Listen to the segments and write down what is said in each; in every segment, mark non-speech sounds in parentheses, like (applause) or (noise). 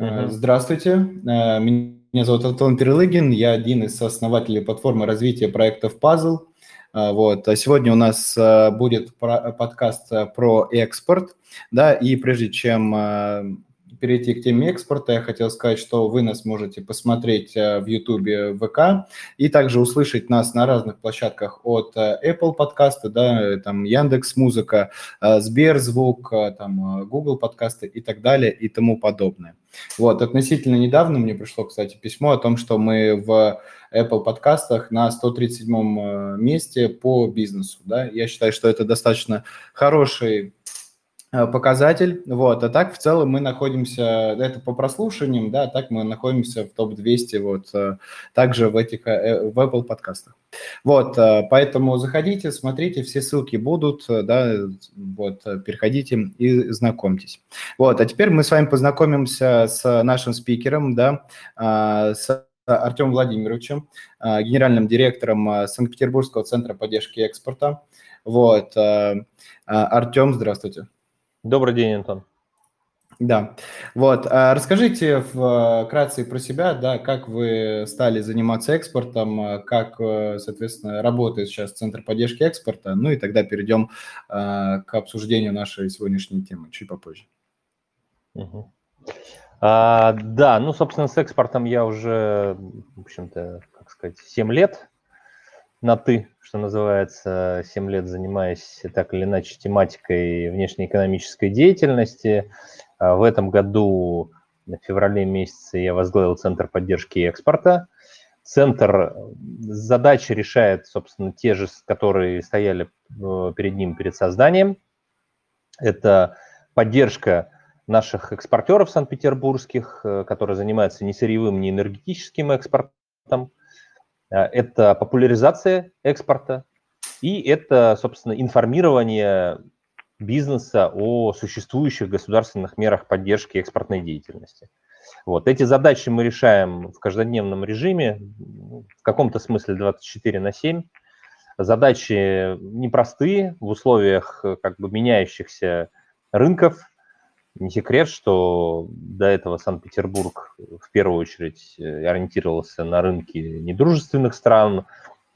Uh-huh. Здравствуйте, э, меня зовут Антон Перелыгин, я один из основателей платформы развития проектов Puzzle. Э, вот. А сегодня у нас будет подкаст про экспорт, да, и прежде чем перейти к теме экспорта, я хотел сказать, что вы нас можете посмотреть э, в YouTube, ВК, и также услышать нас на разных площадках от э, Apple подкаста, да, там Яндекс Музыка, э, Сберзвук, там Google подкасты и так далее и тому подобное. Вот, относительно недавно мне пришло, кстати, письмо о том, что мы в Apple подкастах на 137 месте по бизнесу, да, я считаю, что это достаточно хороший Э, показатель. Вот. А так в целом мы находимся, это по прослушаниям, да, так мы находимся в топ-200 вот э, также в этих, э, в Apple подкастах. Вот, поэтому заходите, смотрите, все ссылки будут, да, вот, переходите и знакомьтесь. Вот, а теперь мы с вами познакомимся с нашим спикером, да, с Артемом Владимировичем, генеральным директором Санкт-Петербургского центра поддержки экспорта. Вот, Артем, здравствуйте. Добрый день, Антон. Да, вот, а расскажите вкратце про себя, да, как вы стали заниматься экспортом, а как, э, соответственно, работает сейчас Центр поддержки экспорта, ну и тогда перейдем к обсуждению нашей сегодняшней темы чуть попозже. Угу. А, да, ну, собственно, с экспортом я уже, в общем-то, как сказать, 7 лет на «ты», что называется, 7 лет занимаясь так или иначе тематикой внешнеэкономической деятельности. А в этом году, в феврале месяце, я возглавил Центр поддержки экспорта. Центр задачи решает, собственно, те же, которые стояли э, перед ним перед созданием. Это поддержка наших экспортеров санкт-петербургских, э, которые занимаются не сырьевым, не энергетическим экспортом, Э, это популяризация экспорта и это, собственно, информирование бизнеса о существующих государственных мерах поддержки экспортной деятельности. Вот. Эти задачи мы решаем в каждодневном режиме, в каком-то смысле 24 на 7. Задачи непростые в условиях как бы меняющихся рынков, не секрет, что до этого Санкт-Петербург в первую очередь э, ориентировался на рынки недружественных стран.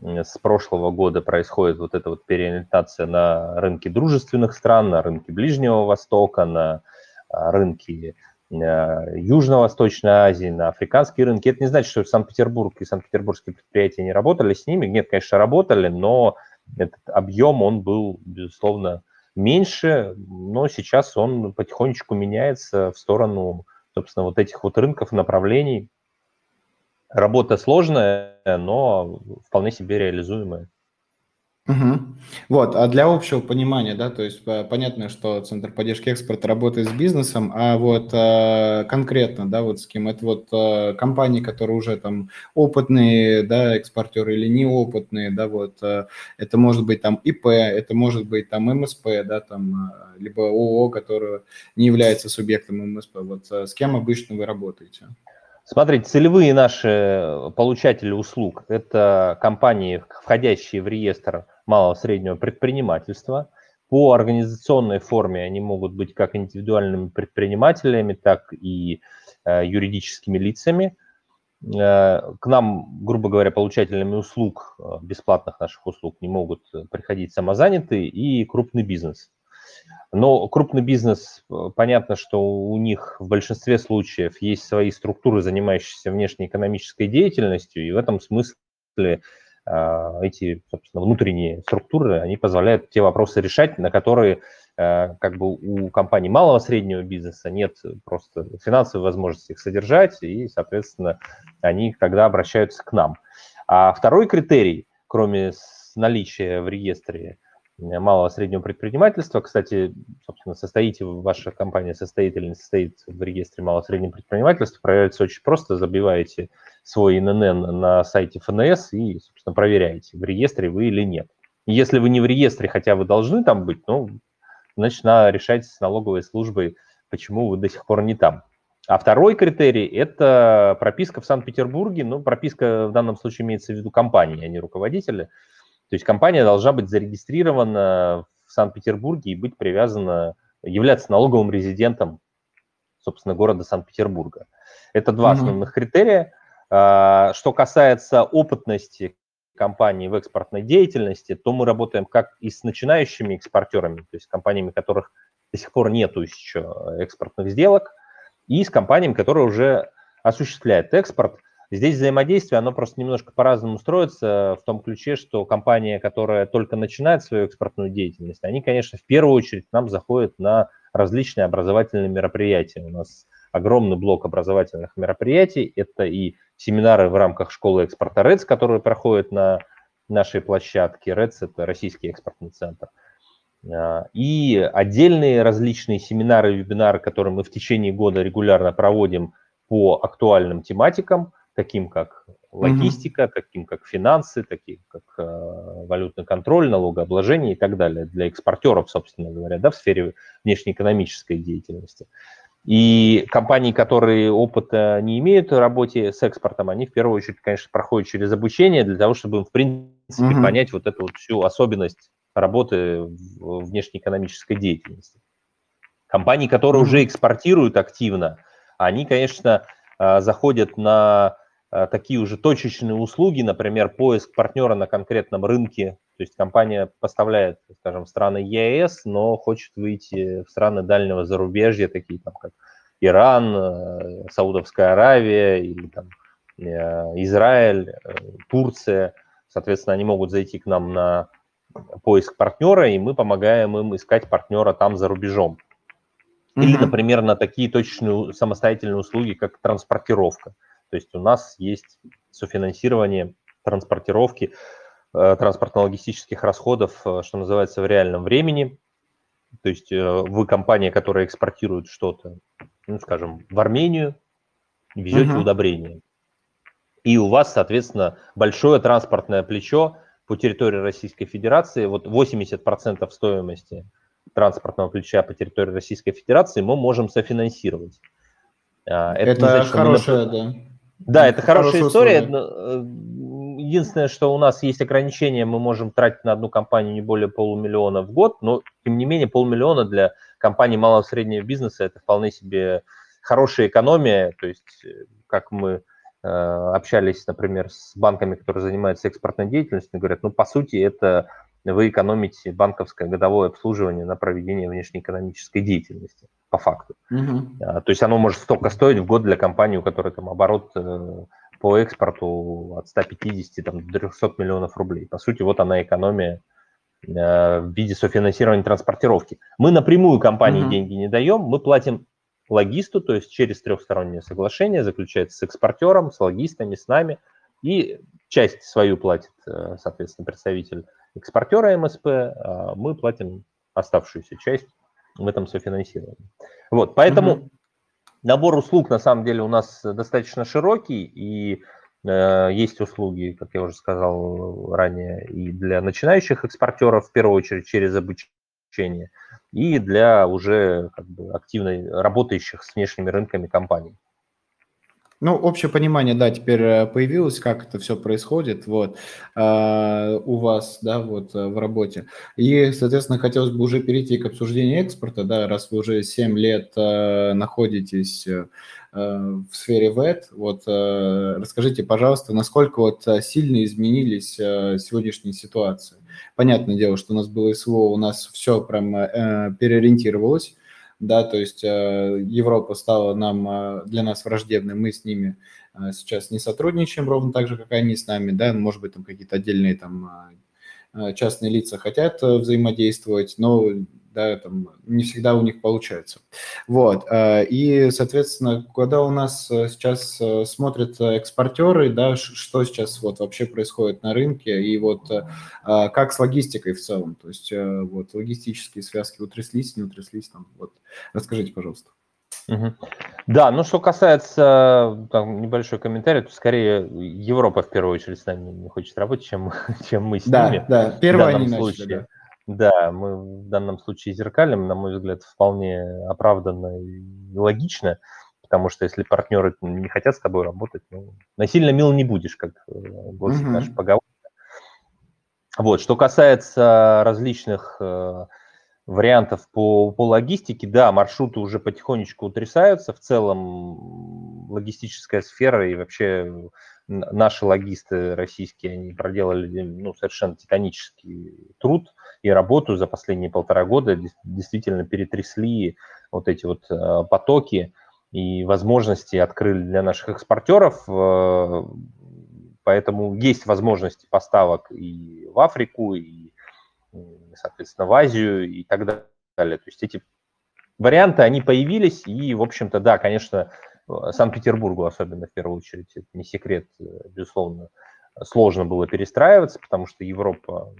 С прошлого года происходит вот эта вот переориентация на рынки дружественных стран, на рынки Ближнего Востока, на а, рынки э, Южно-Восточной Азии, на африканские рынки. Это не значит, что Санкт-Петербург и санкт-петербургские предприятия не работали с ними. Нет, конечно, работали, но этот объем, он был, безусловно, меньше, но сейчас он потихонечку меняется в сторону, собственно, вот этих вот рынков, направлений. Работа сложная, но вполне себе реализуемая. Угу. Вот, а для общего понимания, да, то есть э, понятно, что Центр поддержки экспорта работает с бизнесом, а вот э, конкретно, да, вот с кем, это вот э, компании, которые уже там опытные, да, экспортеры или неопытные, да, вот, э, это может быть там ИП, это может быть там МСП, да, там, э, либо ООО, которое не является субъектом МСП, вот э, с кем обычно вы работаете? Смотрите, целевые наши получатели услуг – это компании, входящие в реестр малого среднего предпринимательства. По организационной форме они могут быть как индивидуальными предпринимателями, так и э, юридическими лицами. Э, к нам, грубо говоря, получателями услуг, э, бесплатных наших услуг, не могут приходить самозанятые и крупный бизнес. Но крупный бизнес, понятно, что у них в большинстве случаев есть свои структуры, занимающиеся внешнеэкономической деятельностью, и в этом смысле а, эти, собственно, внутренние структуры, они позволяют те вопросы решать, на которые а, как бы у компаний малого среднего бизнеса нет просто финансовой возможности их содержать, и, соответственно, они тогда обращаются к нам. А второй критерий, кроме наличия в реестре малого среднего предпринимательства. Кстати, собственно, состоите ваша компания состоит или не состоит в регистре малого среднего предпринимательства, проверяется очень просто. Забиваете свой ИНН на сайте ФНС и, собственно, проверяете, в реестре вы или нет. Если вы не в реестре, хотя вы должны там быть, ну, значит, надо решать с налоговой службой, почему вы до сих пор не там. А второй критерий – это прописка в Санкт-Петербурге. Ну, прописка в данном случае имеется в виду компании, а не руководителя. То есть компания должна быть зарегистрирована в Санкт-Петербурге и быть привязана, являться налоговым резидентом собственно, города Санкт-Петербурга. Это два mm-hmm. основных критерия. А, что касается опытности компании в экспортной деятельности, то мы работаем как и с начинающими экспортерами, то есть компаниями, которых до сих пор нету еще экспортных сделок, и с компаниями, которые уже осуществляют экспорт. Здесь взаимодействие, оно просто немножко по-разному строится в том ключе, что компания, которая только начинает свою экспортную деятельность, они, конечно, в первую очередь к нам заходят на различные образовательные мероприятия. У нас огромный блок образовательных мероприятий. Это и семинары в рамках школы экспорта РЭЦ, которые проходят на нашей площадке. РЭЦ – это Российский экспортный центр. А, и отдельные различные семинары вебинары, которые мы в течение года регулярно проводим по актуальным тематикам, таким как логистика, mm-hmm. таким как финансы, таким как э, валютный контроль, налогообложение и так далее, для экспортеров, собственно говоря, да, в сфере внешнеэкономической деятельности. И компании, которые опыта не имеют в работе с экспортом, они в первую очередь, конечно, проходят через обучение для того, чтобы, в принципе, mm-hmm. понять вот эту вот всю особенность работы в внешнеэкономической деятельности. Компании, которые mm-hmm. уже экспортируют активно, они, конечно, э, заходят на такие уже точечные услуги, например, поиск партнера на конкретном рынке. То есть компания поставляет, скажем, в страны ЕС, но хочет выйти в страны дальнего зарубежья, такие там как Иран, э, Саудовская Аравия или там Израиль, Турция. Соответственно, они могут зайти к нам на поиск партнера, и мы помогаем им искать партнера там за рубежом. Или, например, на такие точечные самостоятельные услуги, как транспортировка. То есть у нас есть софинансирование транспортировки, э, транспортно-логистических расходов, э, что называется, в реальном времени. То есть э, вы компания, которая экспортирует что-то, ну, скажем, в Армению, везете uh-huh. удобрения. И у вас, соответственно, большое транспортное плечо по территории Российской Федерации. Вот 80% стоимости – транспортного ключа по территории Российской Федерации мы можем софинансировать. А, это, это значит, хорошая, мы... да. Да, это хорошая история. Условия. Э, единственное, что у нас есть ограничения, мы можем тратить на одну компанию не более полумиллиона в год, но тем не менее полмиллиона для компании малого и среднего бизнеса это вполне себе хорошая экономия. То есть, э, как мы э, общались, например, с банками, которые занимаются экспортной деятельностью, говорят, ну, по сути, это вы экономите банковское годовое обслуживание на проведение внешнеэкономической деятельности, по факту. Угу. То есть оно может столько стоить в год для компании, у которой там оборот э, по экспорту от 150 там, до 300 миллионов рублей. По сути, вот она экономия э, в виде софинансирования транспортировки. Мы напрямую компании угу. деньги не даем, мы платим логисту, то есть через трехстороннее соглашение заключается с экспортером, с логистами, с нами, и часть свою платит, э, соответственно, представитель экспортера МСП, а мы платим оставшуюся часть в этом софинансировании. Вот, поэтому угу. набор услуг на самом деле у нас достаточно широкий, и э, есть услуги, как я уже сказал ранее, и для начинающих экспортеров, в первую очередь через обучение, и для уже как бы, активно работающих с внешними рынками компаний. Ну, общее понимание, да, теперь э, появилось, как это все происходит, вот, э, у вас, да, вот, э, в работе. И, соответственно, хотелось бы уже перейти к обсуждению экспорта, да, раз вы уже 7 лет э, находитесь э, в сфере ВЭД, вот, э, расскажите, пожалуйста, насколько вот сильно изменились э, сегодняшние ситуации. Понятное дело, что у нас было СВО, у нас все прям э, переориентировалось, да, то есть э, Европа стала нам, э, для нас враждебной, мы с ними э, сейчас не сотрудничаем ровно так же, как они с нами, да, может быть, там какие-то отдельные там частные лица хотят взаимодействовать, но да, там не всегда у них получается. Вот, э, и, соответственно, когда у нас э, сейчас э, смотрят экспортеры, да, что сейчас вот вообще происходит на рынке, и вот как с логистикой в целом, то есть вот логистические связки утряслись, не утряслись, там, вот, расскажите, пожалуйста. Угу. Да, ну что касается там, небольшой комментарий, то скорее Европа в первую очередь с нами не хочет работать, чем, (laughs) чем мы с да, ними. Да, первое они случае. начали, да. Да, мы в данном случае зеркалим, на мой взгляд, вполне оправданно и логично, потому что если партнеры не хотят с тобой работать, ну, насильно мил не будешь, как э, гласит mm-hmm. наша поговорка. Вот, что касается различных э, вариантов по, по логистике. Да, маршруты уже потихонечку утрясаются. В целом логистическая сфера и вообще наши логисты российские, они проделали ну, совершенно титанический труд и работу за последние полтора года. Действительно перетрясли вот эти вот э, потоки и возможности открыли для наших экспортеров. Э, поэтому есть возможности поставок и в Африку, и соответственно, в Азию и так далее. То есть эти варианты, они появились, и, в общем-то, да, конечно, Санкт-Петербургу особенно в первую очередь, это не секрет, безусловно, сложно было перестраиваться, потому что Европа,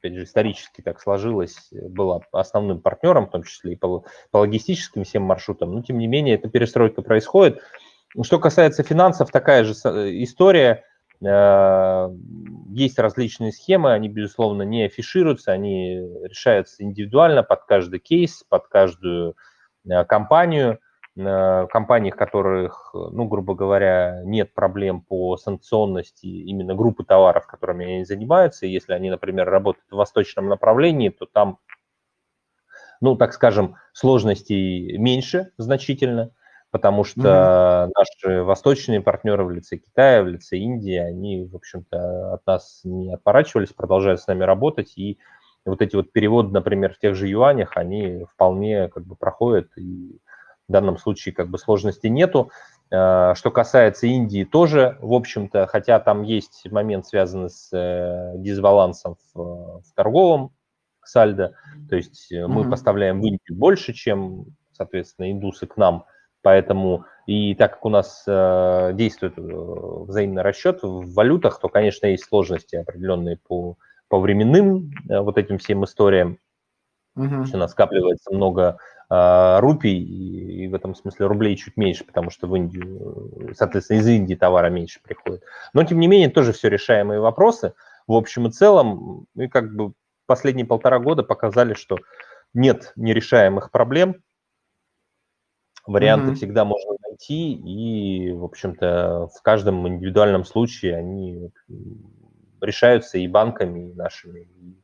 опять же, исторически так сложилась, была основным партнером, в том числе и по, по логистическим всем маршрутам, но, тем не менее, эта перестройка происходит. Что касается финансов, такая же история – Э, есть различные схемы, они, безусловно, не афишируются, они решаются индивидуально под каждый кейс, под каждую э, компанию. Э, компаний, в которых, ну, грубо говоря, нет проблем по санкционности именно группы товаров, которыми они занимаются. И если они, например, работают в восточном направлении, то там, ну, так скажем, сложностей меньше значительно потому что mm-hmm. наши восточные партнеры в лице Китая, в лице Индии, они, в общем-то, от нас не отворачивались, продолжают с нами работать, и вот эти вот переводы, например, в тех же юанях, они вполне как бы проходят, и в данном случае как бы сложности нету. А, что касается Индии тоже, в общем-то, хотя там есть момент, связанный с э, дисбалансом в, в торговом сальдо, то есть mm-hmm. мы поставляем в Индию больше, чем, соответственно, индусы к нам – Поэтому и так как у нас э, действует э, взаимный расчет в валютах, то, конечно, есть сложности определенные по, по временным э, вот этим всем историям. Угу. У нас скапливается много э, рупий, и, в этом смысле рублей чуть меньше, потому что в Индию, соответственно, из Индии товара меньше приходит. Но, тем не менее, тоже все решаемые вопросы. В общем и целом, и как бы последние полтора года показали, что нет нерешаемых проблем, Варианты mm-hmm. всегда можно найти, и, в общем-то, в каждом индивидуальном случае они решаются и банками, и нашими, и,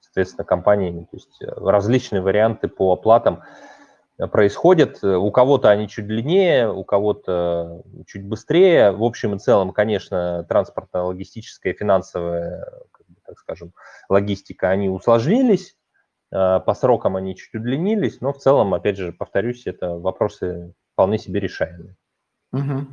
соответственно, компаниями. То есть э, различные варианты по оплатам происходят. У кого-то они чуть длиннее, у кого-то чуть быстрее. В общем и целом, конечно, транспортно-логистическая, финансовая, так скажем, логистика, они усложнились, Э, по срокам они чуть удлинились, но в целом, опять же, повторюсь, это вопросы вполне себе решаемые. Угу.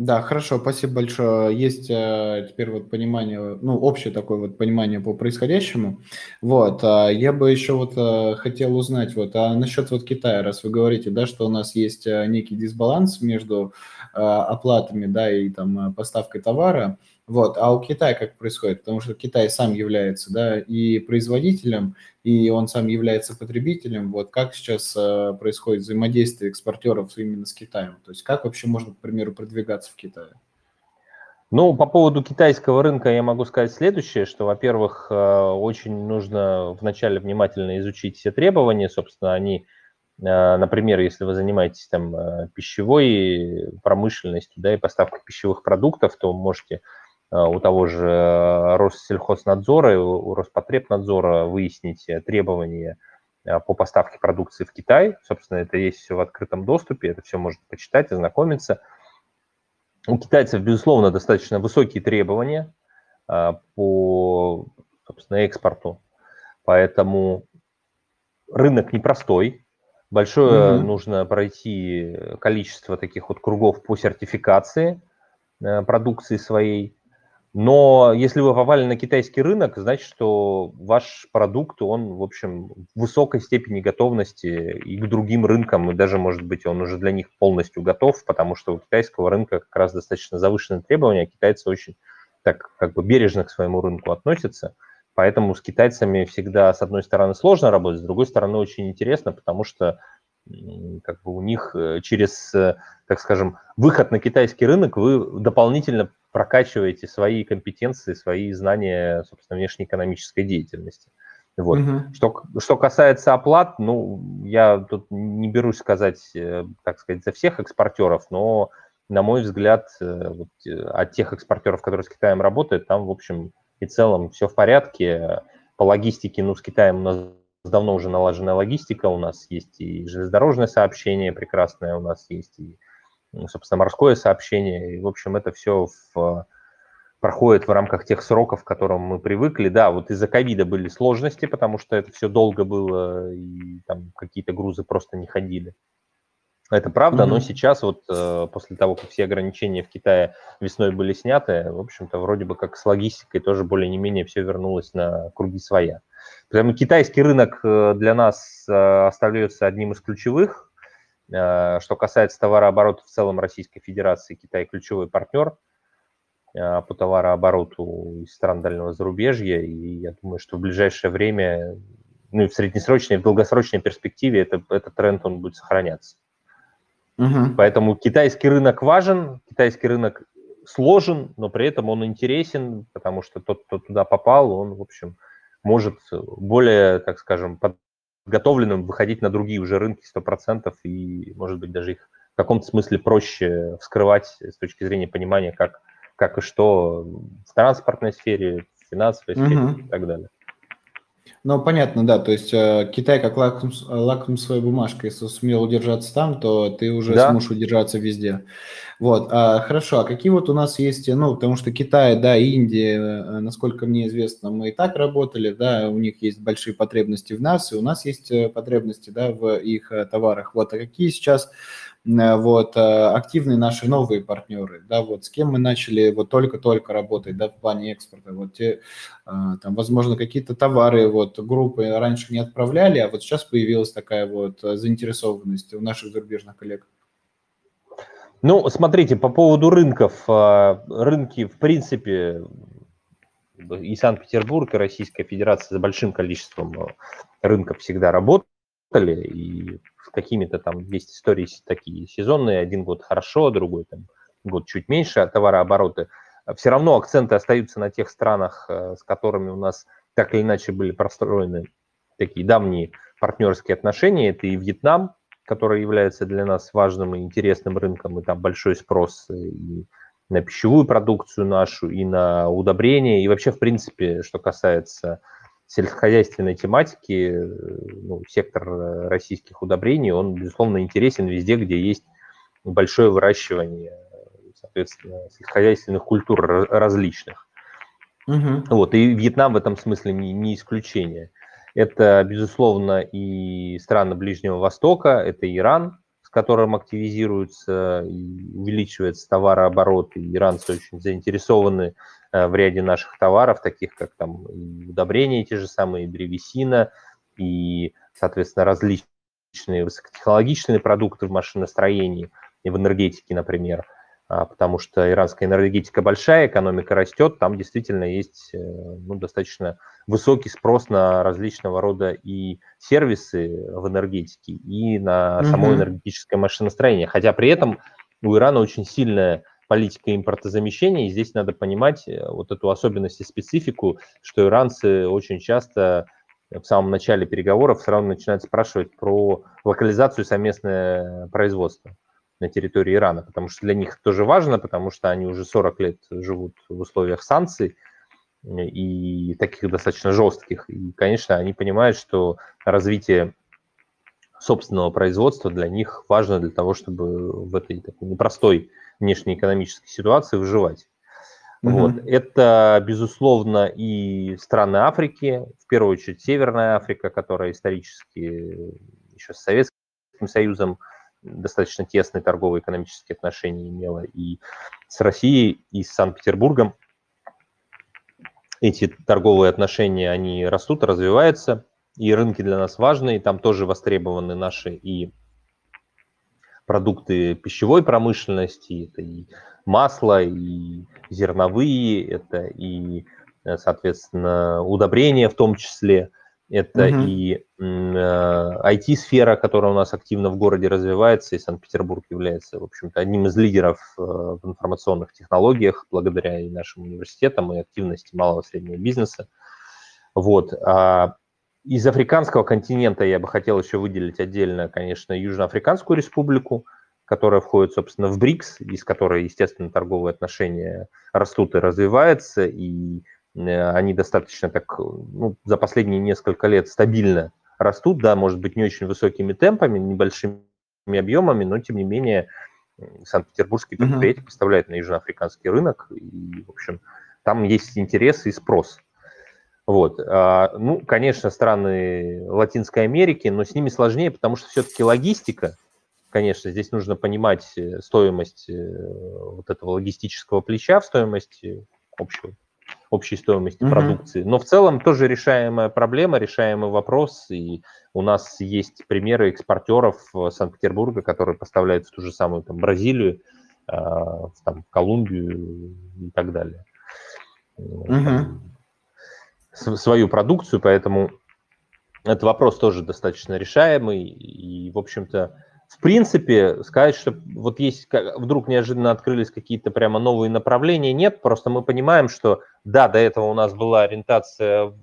Да, хорошо, спасибо большое. Есть э, теперь вот понимание, ну, общее такое вот понимание по происходящему. Вот, э, я бы еще вот э, хотел узнать вот, а насчет вот Китая, раз вы говорите, да, что у нас есть э, некий дисбаланс между оплатами, да, и там поставкой товара, вот. А у Китая как происходит? Потому что Китай сам является да, и производителем, и он сам является потребителем. Вот как сейчас э, происходит взаимодействие экспортеров именно с Китаем? То есть как вообще можно, к примеру, продвигаться в Китае? Ну, по поводу китайского рынка я могу сказать следующее, что, во-первых, э, очень нужно вначале внимательно изучить все требования, собственно, они, э, например, если вы занимаетесь там э, пищевой промышленностью, да, и поставкой пищевых продуктов, то можете у того же э, Россельхознадзора и у Роспотребнадзора выяснить э, требования по поставке продукции в Китай. Собственно, это есть все в открытом доступе, это все можно почитать, ознакомиться. У китайцев, безусловно, достаточно высокие требования по, собственно, экспорту, поэтому рынок непростой, большое mm-hmm. нужно пройти количество таких вот кругов по сертификации продукции своей, но если вы попали на китайский рынок, значит, что ваш продукт, он, в общем, в высокой степени готовности и к другим рынкам, и даже, может быть, он уже для них полностью готов, потому что у китайского рынка как раз достаточно завышенные требования, а китайцы очень так как бы бережно к своему рынку относятся. Поэтому с китайцами всегда, с одной стороны, сложно работать, с другой стороны, очень интересно, потому что как бы у них э, через, э, так скажем, выход на китайский рынок вы дополнительно прокачиваете свои компетенции, свои знания, собственно, внешнеэкономической деятельности. Вот. Угу. Что, что касается оплат, ну, я тут не берусь сказать, э, так сказать, за всех экспортеров, но, на мой взгляд, вот, от тех экспортеров, которые с Китаем работают, там, в общем и целом все в порядке. По логистике, ну, с Китаем у нас давно уже налаженная логистика, у нас есть и железнодорожное сообщение прекрасное, у нас есть и, собственно, морское сообщение. И, в общем, это все в, проходит в рамках тех сроков, к которым мы привыкли. Да, вот из-за ковида были сложности, потому что это все долго было, и там какие-то грузы просто не ходили. Это правда, mm-hmm. но сейчас вот э, после того, как все ограничения в Китае весной были сняты, в общем-то, вроде бы как с логистикой тоже более-не-менее все вернулось на круги своя. Поэтому китайский рынок э, для нас э, остается одним из ключевых. Э, что касается товарооборота в целом Российской Федерации, Китай ключевой партнер по товарообороту из стран дальнего зарубежья. И я думаю, что в ближайшее время, ну и в среднесрочной, и в долгосрочной перспективе это, этот тренд он будет сохраняться. Угу. Поэтому китайский рынок важен, китайский рынок сложен, но при этом он интересен, потому что тот, кто туда попал, он, в общем, может более, так скажем, подготовленным выходить на другие уже рынки 100% и, может быть, даже их в каком-то смысле проще вскрывать с точки зрения понимания, как, как и что в транспортной сфере, в финансовой сфере угу. и так далее. Ну, понятно, да. То есть э, Китай как лакмус, лакмусовая бумажка. Если сумел удержаться там, то ты уже да. сможешь удержаться везде. Вот, а, хорошо. А какие вот у нас есть, ну, потому что Китай, да, Индия, э, насколько мне известно, мы и так работали, да, у них есть большие потребности в нас, и у нас есть э, потребности, да, в их товарах. Вот, а какие сейчас вот, э, активные наши новые партнеры, да, вот, с кем мы начали вот только-только работать, да, в плане экспорта, вот те, э, там, возможно, какие-то товары, вот, группы раньше не отправляли, а вот сейчас появилась такая вот заинтересованность у наших зарубежных коллег. Ну, смотрите, по поводу рынков, рынки, в принципе, и Санкт-Петербург, и Российская Федерация с большим количеством рынков всегда работали, и с какими-то там есть истории такие сезонные, один год хорошо, другой там год чуть меньше товарообороты. Все равно акценты остаются на тех странах, э, с которыми у нас так или иначе были простроены такие давние партнерские отношения. Это и Вьетнам, который является для нас важным и интересным рынком, и там большой спрос и на пищевую продукцию нашу, и на удобрения, и вообще, в принципе, что касается сельскохозяйственной тематики, э, ну, сектор э, российских удобрений, он, безусловно, интересен везде, где есть большое выращивание, соответственно, сельскохозяйственных культур различных. Угу. Вот, и Вьетнам в этом смысле не, не исключение. Это, безусловно, и страны Ближнего Востока, это Иран, которым активизируется и увеличивается товарооборот, иранцы очень заинтересованы Э, в ряде наших товаров, таких как там удобрения те же самые, древесина и, соответственно, различные высокотехнологичные продукты в машиностроении и в энергетике, например, потому что иранская энергетика большая, экономика растет, там действительно есть э, ну, достаточно высокий спрос на различного рода и сервисы в энергетике, и на само энергетическое машиностроение. Хотя при этом у Ирана очень сильная политика импортозамещения. И здесь надо понимать э, вот эту особенность и специфику, что иранцы очень часто в самом начале переговоров сразу начинают спрашивать про локализацию совместное производство на территории Ирана, потому что для них тоже важно, потому что они уже 40 лет живут в условиях санкций, и таких достаточно жестких. И, конечно, они понимают, что развитие собственного производства для них важно для того, чтобы в этой такой непростой внешнеэкономической ситуации выживать. Mm-hmm. Вот. Это, безусловно, и страны Африки, в первую очередь Северная Африка, которая исторически еще с Советским Союзом достаточно тесные торговые экономические отношения имела и с Россией, и с Санкт-Петербургом. Эти торговые отношения, они растут, развиваются, и рынки для нас важны, и там тоже востребованы наши и продукты пищевой промышленности, это и масло, и зерновые, это и, э, соответственно, удобрения в том числе, это угу. и IT-сфера, э, которая у нас активно в городе развивается, и Санкт-Петербург является, в общем-то, одним из лидеров э, в информационных технологиях, благодаря и нашим университетам, и активности малого и среднего бизнеса. Вот. А из африканского континента я бы хотел еще выделить отдельно, конечно, Южноафриканскую республику, которая входит, собственно, в БРИКС, из которой, естественно, торговые отношения растут и развиваются, и они достаточно так, ну, за последние несколько лет стабильно растут, да, может быть, не очень высокими темпами, небольшими объемами, но, тем не менее, Санкт-Петербургский предприятие uh-huh. поставляет на южноафриканский рынок, и, в общем, там есть интерес и спрос. Вот. А, ну, конечно, страны Латинской Америки, но с ними сложнее, потому что все-таки логистика, конечно, здесь нужно понимать э, стоимость э, вот этого логистического плеча в стоимости общего, общей стоимости mm-hmm. продукции. Но в целом тоже решаемая проблема, решаемый вопрос. И у нас есть примеры экспортеров Санкт-Петербурга, которые поставляют в ту же самую там, Бразилию, а, там, Колумбию и так далее. Mm-hmm. Свою продукцию, поэтому этот вопрос тоже достаточно решаемый. И, в общем-то, в принципе, сказать, что вот есть вдруг неожиданно открылись какие-то прямо новые направления, нет, просто мы понимаем, что да, до этого у нас была ориентация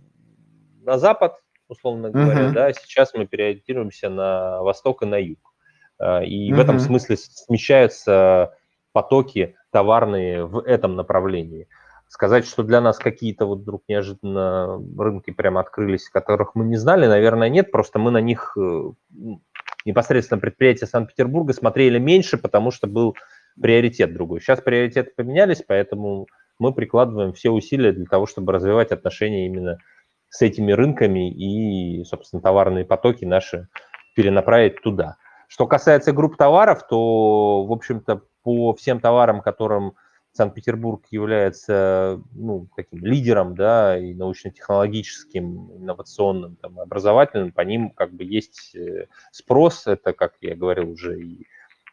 на запад, условно говоря, uh-huh. да, сейчас мы переориентируемся на восток и на юг. А, и uh-huh. в этом смысле смещаются потоки товарные в этом направлении. Сказать, что для нас какие-то вот вдруг неожиданно рынки прямо открылись, которых мы не знали, наверное, нет, просто мы на них э, непосредственно предприятия Санкт-Петербурга смотрели меньше, потому что был приоритет другой. Сейчас приоритеты поменялись, поэтому мы прикладываем все усилия для того, чтобы развивать отношения именно с этими рынками и, собственно, товарные потоки наши перенаправить туда. Что касается групп товаров, то, в общем-то, по всем товарам, которым Санкт-Петербург является ну, таким лидером, да, и научно-технологическим, инновационным, там, образовательным, по ним как бы есть э, спрос, это, как я говорил уже, и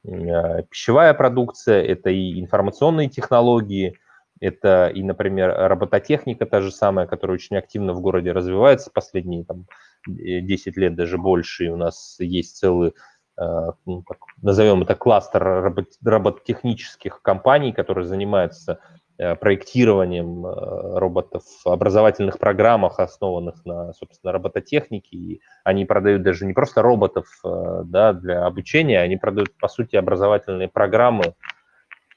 э, пищевая продукция, это и информационные технологии, это и, например, робототехника та же самая, которая очень активно в городе развивается последние там, 10 лет, даже больше, и у нас есть Э, так, назовем это кластер робот, робототехнических компаний, которые занимаются э, проектированием э, роботов в образовательных программах, основанных на, собственно, робототехнике. И они продают даже не просто роботов да, для обучения, они продают, по сути, образовательные программы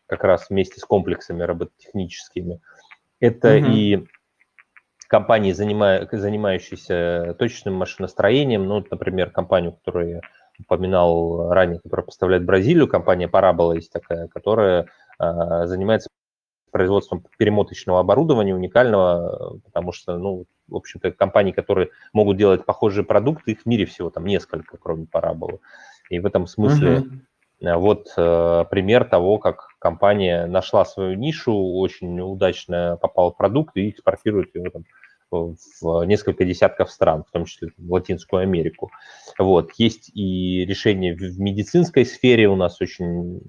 как раз вместе с комплексами робототехническими. Это угу. и компании, занимающиеся точным машиностроением, ну, например, компанию, которую я упоминал ранее, которая поставляет Бразилию, компания Parabola есть такая, которая э, занимается производством перемоточного оборудования уникального, потому что, ну, в общем-то, компании, которые могут делать похожие продукты, их в мире всего там несколько, кроме Parabola. И в этом смысле uh-huh. вот э, пример того, как компания нашла свою нишу, очень удачно попала в продукт и экспортирует его там в несколько десятков стран, в том числе в Латинскую Америку. Вот. Есть и решения в медицинской сфере, у нас очень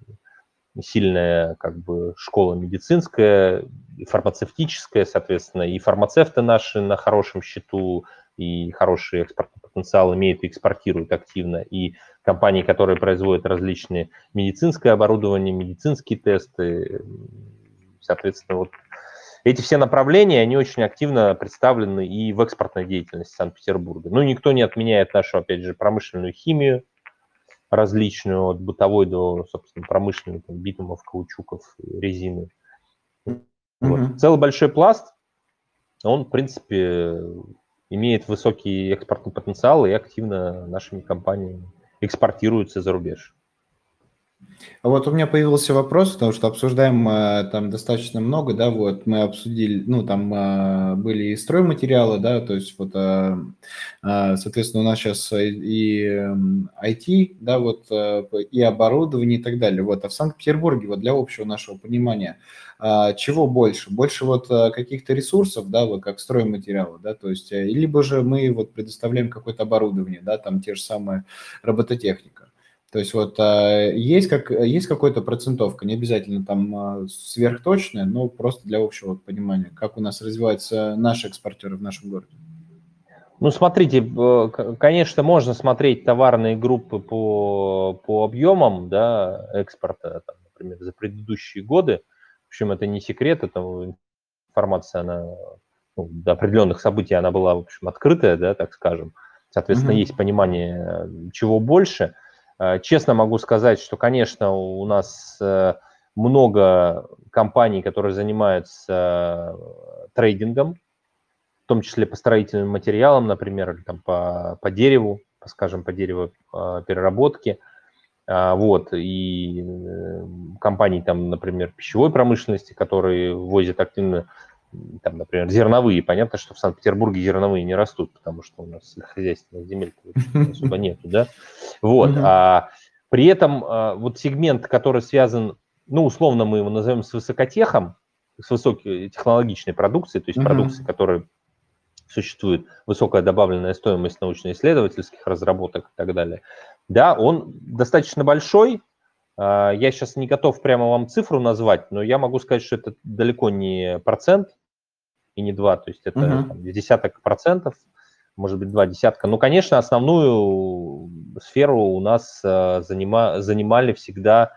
сильная как бы школа медицинская, фармацевтическая, соответственно, и фармацевты наши на хорошем счету, и хороший экспортный потенциал имеют и экспортируют активно, и компании, которые производят различные медицинское оборудование, медицинские тесты, соответственно, вот эти все направления, они очень активно представлены и в экспортной деятельности Санкт-Петербурга. Ну, никто не отменяет нашу, опять же, промышленную химию, различную, от бытовой до, собственно, промышленной, там, битумов, каучуков, резины. Mm-hmm. Вот. Целый большой пласт, он, в принципе, имеет высокий экспортный потенциал и активно нашими компаниями экспортируется за рубеж. А вот у меня появился вопрос, потому что обсуждаем э, там достаточно много, да, вот мы обсудили, ну, там э, были и стройматериалы, да, то есть вот, э, соответственно, у нас сейчас и IT, да, вот, и оборудование и так далее, вот, а в Санкт-Петербурге, вот для общего нашего понимания, чего больше? Больше вот каких-то ресурсов, да, вот как стройматериалы, да, то есть, либо же мы вот предоставляем какое-то оборудование, да, там те же самые робототехника. То есть вот а, есть, как, есть какая-то процентовка, не обязательно там а, сверхточная, но просто для общего понимания, как у нас развиваются наши экспортеры в нашем городе. Ну, смотрите, конечно, можно смотреть товарные группы по, по объемам да, экспорта, там, например, за предыдущие годы. В общем, это не секрет, это информация, она ну, до определенных событий она была, в общем, открытая, да, так скажем. Соответственно, mm-hmm. есть понимание, чего больше – Э, честно могу сказать, что, конечно, у нас э, много компаний, которые занимаются э, трейдингом, том числе по строительным материалам, например, или там по, по дереву, скажем, по дереву переработке. Вот, и э, компании, там, например, пищевой промышленности, которые возят активно там, например, зерновые. Понятно, что в Санкт-Петербурге зерновые не растут, потому что у нас сельскохозяйственных земель (laughs) особо нету, да. Вот. А при этом а, вот сегмент, который связан, ну, условно мы его назовем с высокотехом, с высокой технологичной продукцией, то есть продукции, которая существует высокая добавленная стоимость научно-исследовательских разработок и так далее, да, он достаточно большой, а, я сейчас не готов прямо вам цифру назвать, но я могу сказать, что это далеко не процент и не два, то есть это uh-huh. там, десяток процентов, может быть, два десятка. Ну, конечно, основную сферу у нас занима, занимали всегда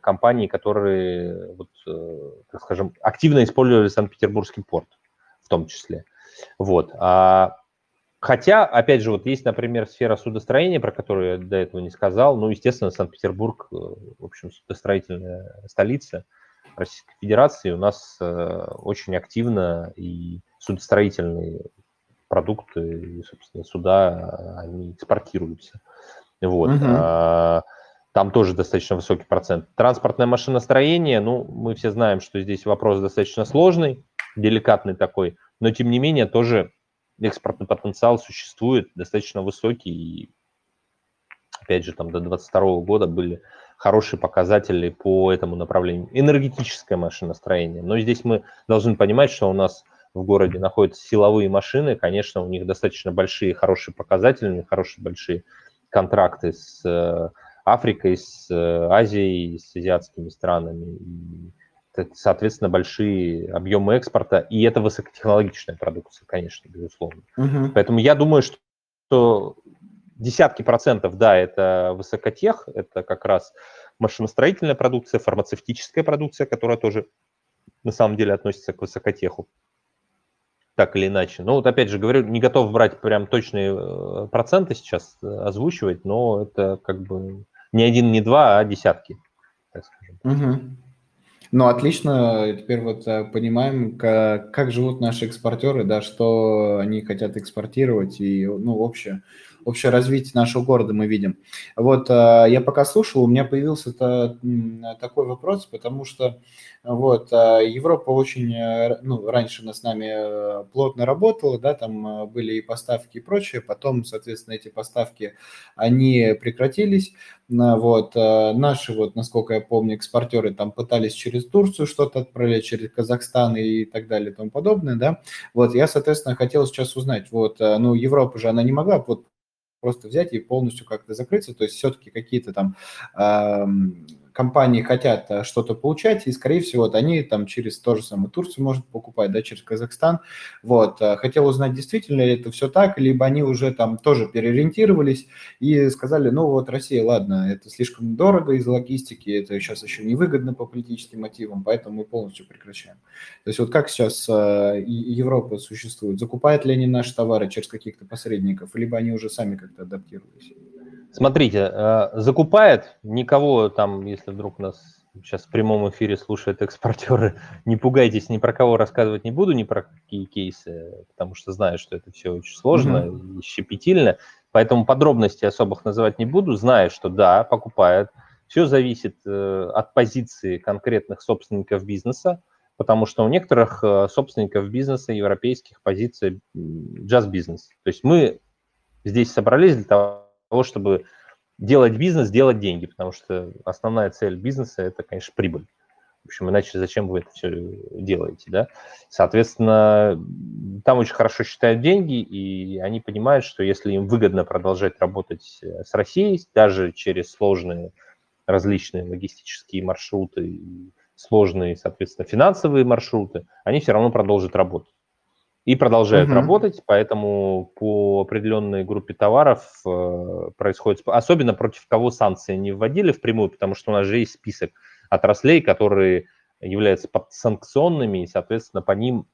компании, которые, вот, э, так скажем, активно использовали Санкт-Петербургский порт в том числе. Вот. А Хотя, опять же, вот есть, например, сфера судостроения, про которую я до этого не сказал. Ну, естественно, Санкт-Петербург, э, в общем, судостроительная столица Российской Федерации. У нас э, очень активно и судостроительные продукты, собственно, суда, они экспортируются. Вот. Угу. А, там тоже достаточно высокий процент. Транспортное машиностроение, ну, мы все знаем, что здесь вопрос достаточно сложный, деликатный такой, но, тем не менее, тоже экспортный потенциал существует достаточно высокий. И, опять же, там до 2022 года были хорошие показатели по этому направлению. Энергетическое машиностроение. Но здесь мы должны понимать, что у нас в городе находятся силовые машины. Конечно, у них достаточно большие, хорошие показатели, у них хорошие, большие контракты с э, Африкой, с э, Азией, с азиатскими странами. И соответственно, большие объемы экспорта, и это высокотехнологичная продукция, конечно, безусловно. Угу. Поэтому я думаю, что десятки процентов, да, это высокотех, это как раз машиностроительная продукция, фармацевтическая продукция, которая тоже на самом деле относится к высокотеху, так или иначе. Но вот опять же говорю, не готов брать прям точные э, проценты сейчас э, озвучивать, но это как бы не один, не два, а десятки, так скажем. Угу. Ну, отлично. Теперь вот э, понимаем, как, как живут наши экспортеры, да, что они хотят экспортировать и, ну, общее, общее развитие нашего города мы видим. Вот э, я пока слушал, у меня появился -то, такой вопрос, потому что вот, а Европа очень, э, ну, раньше с нами э, плотно работала, да, там э, были и поставки и прочее, потом, соответственно, эти поставки, они прекратились, вот, наши, вот, насколько я помню, экспортеры там пытались через Турцию что-то отправлять, через Казахстан и так далее и тому подобное, да, вот, я, соответственно, хотел сейчас узнать, вот, ну, Европа же, она не могла вот просто взять и полностью как-то закрыться, то есть все-таки какие-то там компании хотят э, что-то получать, и, скорее всего, вот они там через то же самое Турцию может покупать, да, через Казахстан. Вот. Э, хотел узнать, действительно ли это все так, либо они уже там тоже переориентировались и сказали, ну вот Россия, ладно, это слишком дорого из логистики, это сейчас еще невыгодно по политическим мотивам, поэтому мы полностью прекращаем. То есть вот как сейчас э, Европа существует? Закупают ли они наши товары через каких-то посредников, либо они уже сами как-то адаптировались? Смотрите, э, закупает никого там, если вдруг нас сейчас в прямом эфире слушают экспортеры, (laughs) не пугайтесь, ни про кого рассказывать не буду, ни про какие кейсы, потому что знаю, что это все очень сложно mm-hmm. и щепетильно, поэтому подробностей особых называть не буду, знаю, что да, покупает. Все зависит э, от позиции конкретных собственников бизнеса, потому что у некоторых э, собственников бизнеса европейских позиция just бизнес. То есть мы здесь собрались для того, того, чтобы делать бизнес, делать деньги, потому что основная цель бизнеса – это, конечно, прибыль. В общем, иначе зачем вы это все делаете, да? Соответственно, там очень хорошо считают деньги, и они понимают, что если им выгодно продолжать работать э, с Россией, даже через сложные различные логистические маршруты, сложные, соответственно, финансовые маршруты, они все равно продолжат работать и продолжают угу. работать, поэтому по определенной группе товаров э, происходит, особенно против кого санкции не вводили впрямую, потому что у нас же есть список отраслей, которые являются санкционными, и, соответственно, по ним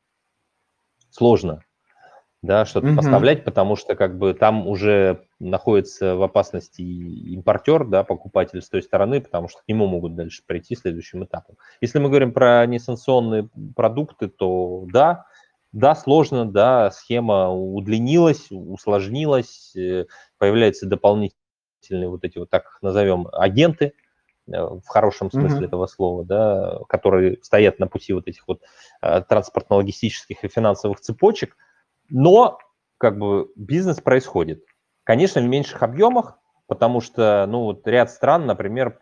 сложно да, что-то угу. поставлять, потому что как бы там уже находится в опасности импортер, да, покупатель с той стороны, потому что к нему могут дальше прийти следующим этапом. Если мы говорим про несанкционные продукты, то да, да, сложно, да, схема удлинилась, усложнилась, э, появляются дополнительные вот эти вот, так их назовем, агенты, э, в хорошем смысле mm-hmm. этого слова, да, которые стоят на пути вот этих вот э, транспортно-логистических и финансовых цепочек, но как бы бизнес происходит. Конечно, в меньших объемах, потому что, ну, вот ряд стран, например,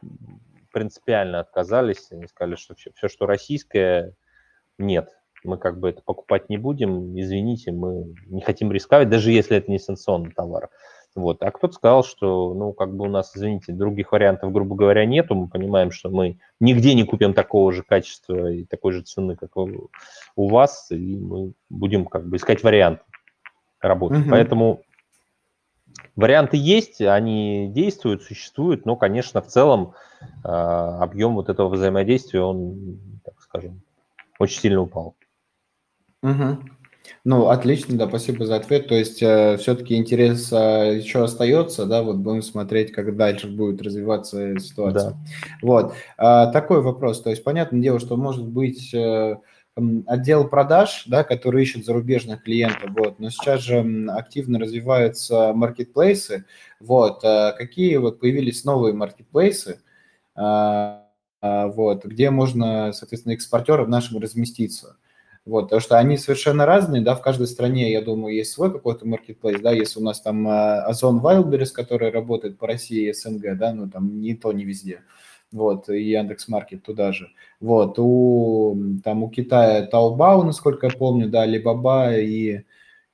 принципиально отказались, они сказали, что все, все что российское, нет, мы как бы это покупать не будем, извините, мы не хотим рисковать, даже если это не санкционный товар. Вот. А кто-то сказал, что, ну, как бы у нас, извините, других вариантов, грубо говоря, нету. Мы понимаем, что мы нигде не купим такого же качества и такой же цены, как у, у вас, и мы будем как бы искать варианты работы. Угу. Поэтому варианты есть, они действуют, существуют, но, конечно, в целом э, объем вот этого взаимодействия, он, так скажем, очень сильно упал. Угу. Ну, отлично, да, спасибо за ответ. То есть э, все-таки интерес э, еще остается, да, вот будем смотреть, как дальше будет развиваться ситуация. Да. Вот, э, такой вопрос. То есть понятное дело, что может быть э, отдел продаж, да, который ищет зарубежных клиентов, вот, но сейчас же активно развиваются маркетплейсы, вот, э, какие вот появились новые маркетплейсы, э, э, вот, где можно, соответственно, экспортерам нашим разместиться. Вот, потому что они совершенно разные, да, в каждой стране, я думаю, есть свой какой-то маркетплейс, да, если у нас там Озон Wildberries, который работает по России и СНГ, да, ну там не то, не везде, вот, и Яндекс.Маркет туда же. Вот, у, там у Китая Taobao, насколько я помню, да, Alibaba и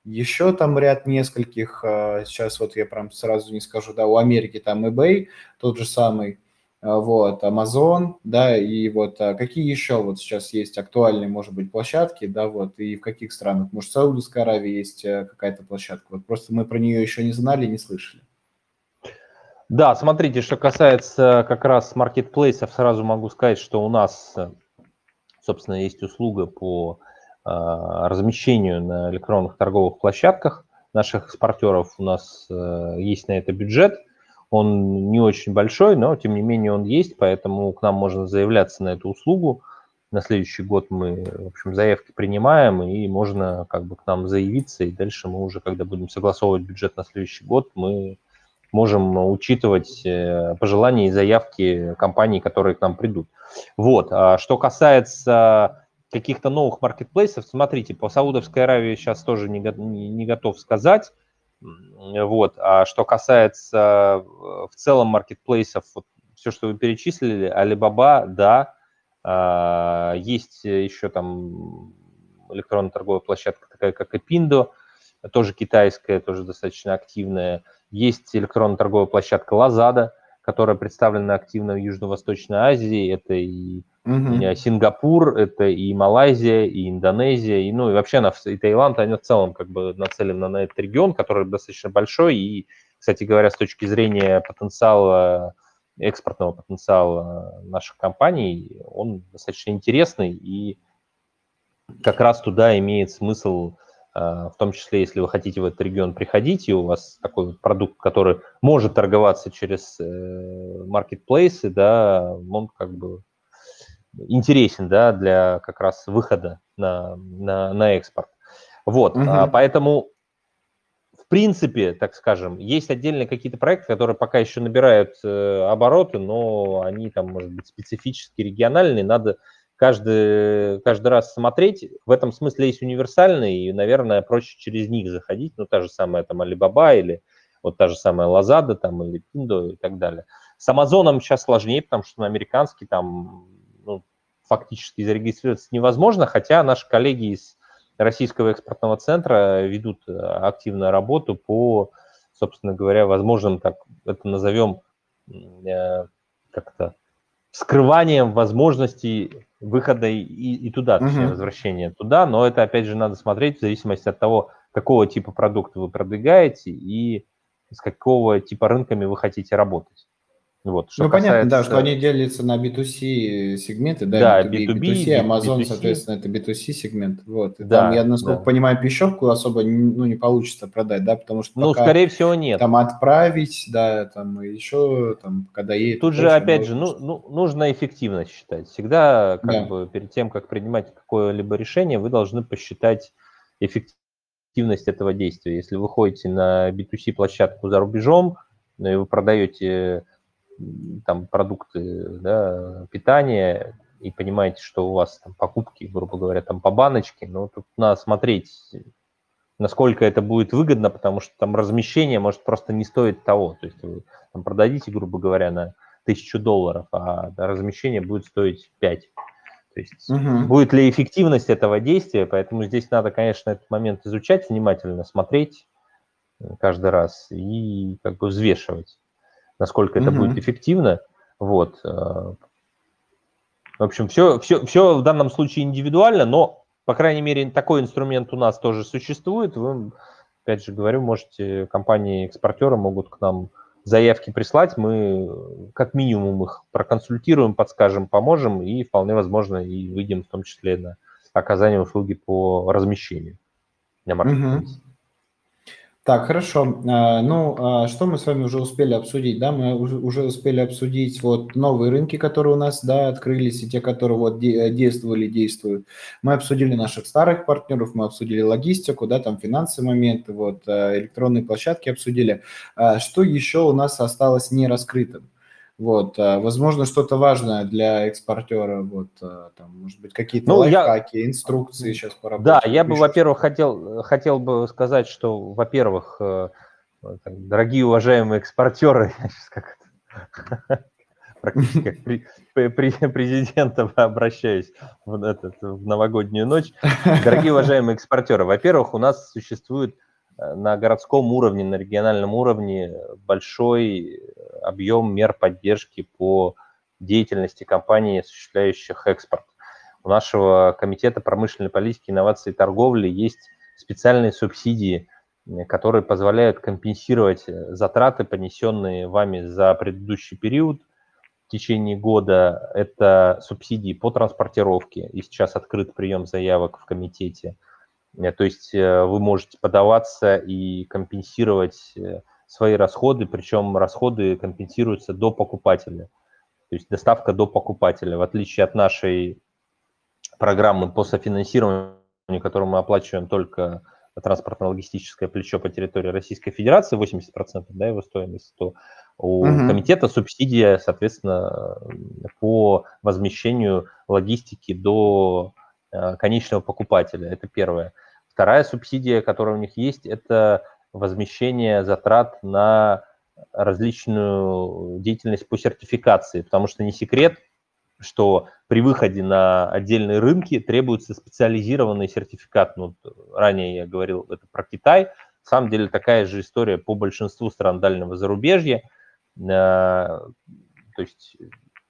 еще там ряд нескольких, сейчас вот я прям сразу не скажу, да, у Америки там eBay, тот же самый, вот, Amazon, да, и вот а какие еще вот сейчас есть актуальные, может быть, площадки, да, вот, и в каких странах? Может, в Саудовской Аравии есть э, какая-то площадка? Вот просто мы про нее еще не знали, не слышали. Да, смотрите, что касается как раз маркетплейсов, сразу могу сказать, что у нас, собственно, есть услуга по э, размещению на электронных торговых площадках наших экспортеров. У нас э, есть на это бюджет – он не очень большой, но тем не менее он есть, поэтому к нам можно заявляться на эту услугу. На следующий год мы, в общем, заявки принимаем, и можно как бы к нам заявиться, и дальше мы уже, когда будем согласовывать бюджет на следующий год, мы можем учитывать э, пожелания и заявки компаний, которые к нам придут. Вот. А что касается каких-то новых маркетплейсов, смотрите, по Саудовской Аравии сейчас тоже не, не готов сказать. Вот. А что касается э, в целом маркетплейсов, вот все, что вы перечислили, Alibaba, да, а, есть еще там электронная торговая площадка такая, как Epindo, тоже китайская, тоже достаточно активная. Есть электронная торговая площадка Lazada, которая представлена активно в Южно-Восточной Азии. Это и Угу. Сингапур, это и Малайзия, и Индонезия, и, ну, и вообще она, и Таиланд, они в целом как бы нацелены на этот регион, который достаточно большой, и, кстати говоря, с точки зрения потенциала, экспортного потенциала наших компаний, он достаточно интересный, и как раз туда имеет смысл, а, в том числе, если вы хотите в этот регион приходить, и у вас такой вот продукт, который может торговаться через э, маркетплейсы, да, он как бы интересен да, для как раз выхода на, на, на экспорт. Вот, угу. а, поэтому, в принципе, так скажем, есть отдельные какие-то проекты, которые пока еще набирают э, обороты, но они там, может быть, специфически региональные, надо каждый, каждый раз смотреть. В этом смысле есть универсальные, и, наверное, проще через них заходить, ну, та же самая там Alibaba или вот та же самая Lazada там или Pindo и так далее. С Амазоном сейчас сложнее, потому что на американский там фактически зарегистрироваться невозможно, хотя наши коллеги из Российского экспортного центра ведут э, активную работу по, собственно говоря, возможным, так это назовем, э, как-то скрыванием возможностей выхода и, и туда, точнее, uh-huh. возвращения туда, но это, опять же, надо смотреть в зависимости от того, какого типа продукта вы продвигаете и с какого типа рынками вы хотите работать. Вот, что ну, касается... понятно, да, что они делятся на B2C сегменты, да, да B2B, B2B, B2C, Amazon, B2C. соответственно, это B2C сегмент, вот. И да, там, я, насколько да. понимаю, пищевку особо ну, не получится продать, да, потому что Ну, скорее всего, нет. Там отправить, да, там еще, там, когда едет... Тут же, опять же, ну, ну, нужно эффективно считать. Всегда, как да. бы, перед тем, как принимать какое-либо решение, вы должны посчитать эффективность этого действия. Если вы ходите на B2C площадку за рубежом, ну, и вы продаете там продукты да, питания и понимаете, что у вас там покупки, грубо говоря, там по баночке, ну, тут надо смотреть, насколько это будет выгодно, потому что там размещение может просто не стоить того. То есть вы там, продадите, грубо говоря, на тысячу долларов, а размещение будет стоить 5. То есть угу. будет ли эффективность этого действия, поэтому здесь надо, конечно, этот момент изучать внимательно, смотреть э, каждый раз и как бы взвешивать, насколько это угу. будет эффективно. Вот. Э, в общем, все, все, все в данном случае индивидуально, но, по крайней мере, такой инструмент у нас тоже существует. Вы, опять же говорю, можете, компании-экспортеры могут к нам заявки прислать, мы как минимум их проконсультируем, подскажем, поможем и вполне возможно и выйдем в том числе на оказание услуги по размещению на маркетплейсе. Угу. Так, хорошо. А, ну, а что мы с вами уже успели обсудить? Да, мы уже успели обсудить вот новые рынки, которые у нас, да, открылись, и те, которые вот действовали, действуют. Мы обсудили наших старых партнеров, мы обсудили логистику, да, там финансовые моменты, вот а, электронные площадки обсудили. Что еще у нас осталось не раскрытым? Вот, а, возможно, что-то важное для экспортера, вот, а, там, может быть, какие-то ну, лайфхаки, я... инструкции сейчас по работе. Да, я бы, во-первых, хотел, хотел бы сказать, что, во-первых, э, дорогие уважаемые экспортеры, (laughs) я сейчас как (laughs) практически как (laughs) при, при, президента обращаюсь в, этот, в новогоднюю ночь. Дорогие уважаемые экспортеры, во-первых, у нас существует Э, на городском уровне, на региональном уровне большой объем мер поддержки по деятельности компаний, осуществляющих экспорт. У нашего Комитета промышленной политики, инноваций и торговли есть специальные субсидии, которые позволяют компенсировать затраты, понесенные вами за предыдущий период в течение года. Это субсидии по транспортировке, и сейчас открыт прием заявок в комитете – Э, то есть э, вы можете подаваться и компенсировать э, свои расходы, причем расходы компенсируются до покупателя. То есть доставка до покупателя, в отличие от нашей программы по софинансированию, которую мы оплачиваем только транспортно-логистическое плечо по территории Российской Федерации, 80% да, его стоимость, то у угу. комитета субсидия, соответственно, по возмещению логистики до конечного покупателя. Это первое. Вторая субсидия, которая у них есть, это возмещение затрат на различную деятельность по сертификации, потому что не секрет, что при выходе на отдельные рынки требуется специализированный сертификат. Ну, ранее я говорил это про Китай. На самом деле такая же история по большинству стран дальнего зарубежья. Э, то есть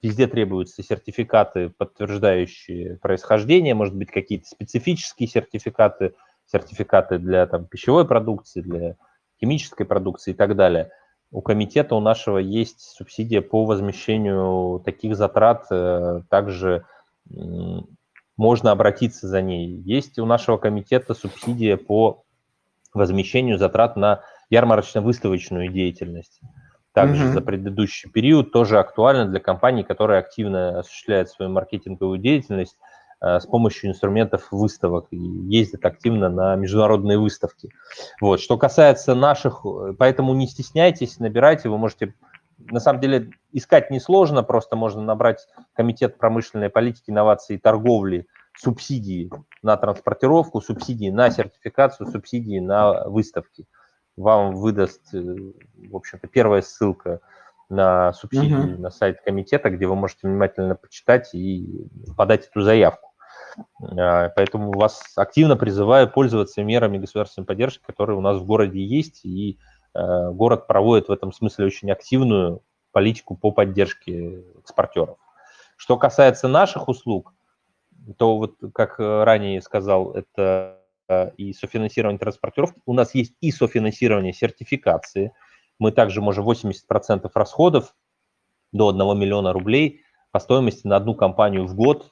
везде требуются сертификаты, подтверждающие происхождение, может быть, какие-то специфические сертификаты – сертификаты для там, пищевой продукции, для химической продукции и так далее. У комитета у нашего есть субсидия по возмещению таких затрат, э, также можно обратиться за ней. Есть у нашего комитета субсидия по возмещению затрат на ярмарочно-выставочную деятельность. Также mm-hmm. за предыдущий период тоже актуально для компаний, которые активно осуществляют свою маркетинговую деятельность Э, с помощью инструментов выставок и ездят активно на международные выставки. Вот. Что касается наших, поэтому не стесняйтесь, набирайте, вы можете, на самом деле, искать несложно, просто можно набрать Комитет промышленной политики, инноваций и торговли, субсидии на транспортировку, субсидии на сертификацию, субсидии на выставки. Вам выдаст, э, в общем-то, первая ссылка на субсидии uh-huh. на сайт комитета, где вы можете внимательно почитать и подать эту заявку. А, поэтому вас активно призываю пользоваться мерами государственной поддержки, которые у нас в городе есть, и э, город проводит в этом смысле очень активную политику по поддержке экспортеров. Что касается наших услуг, то вот, как ранее сказал, это э, и софинансирование транспортировки. У нас есть и софинансирование сертификации. Мы также можем 80% расходов до 1 миллиона рублей по стоимости на одну компанию в год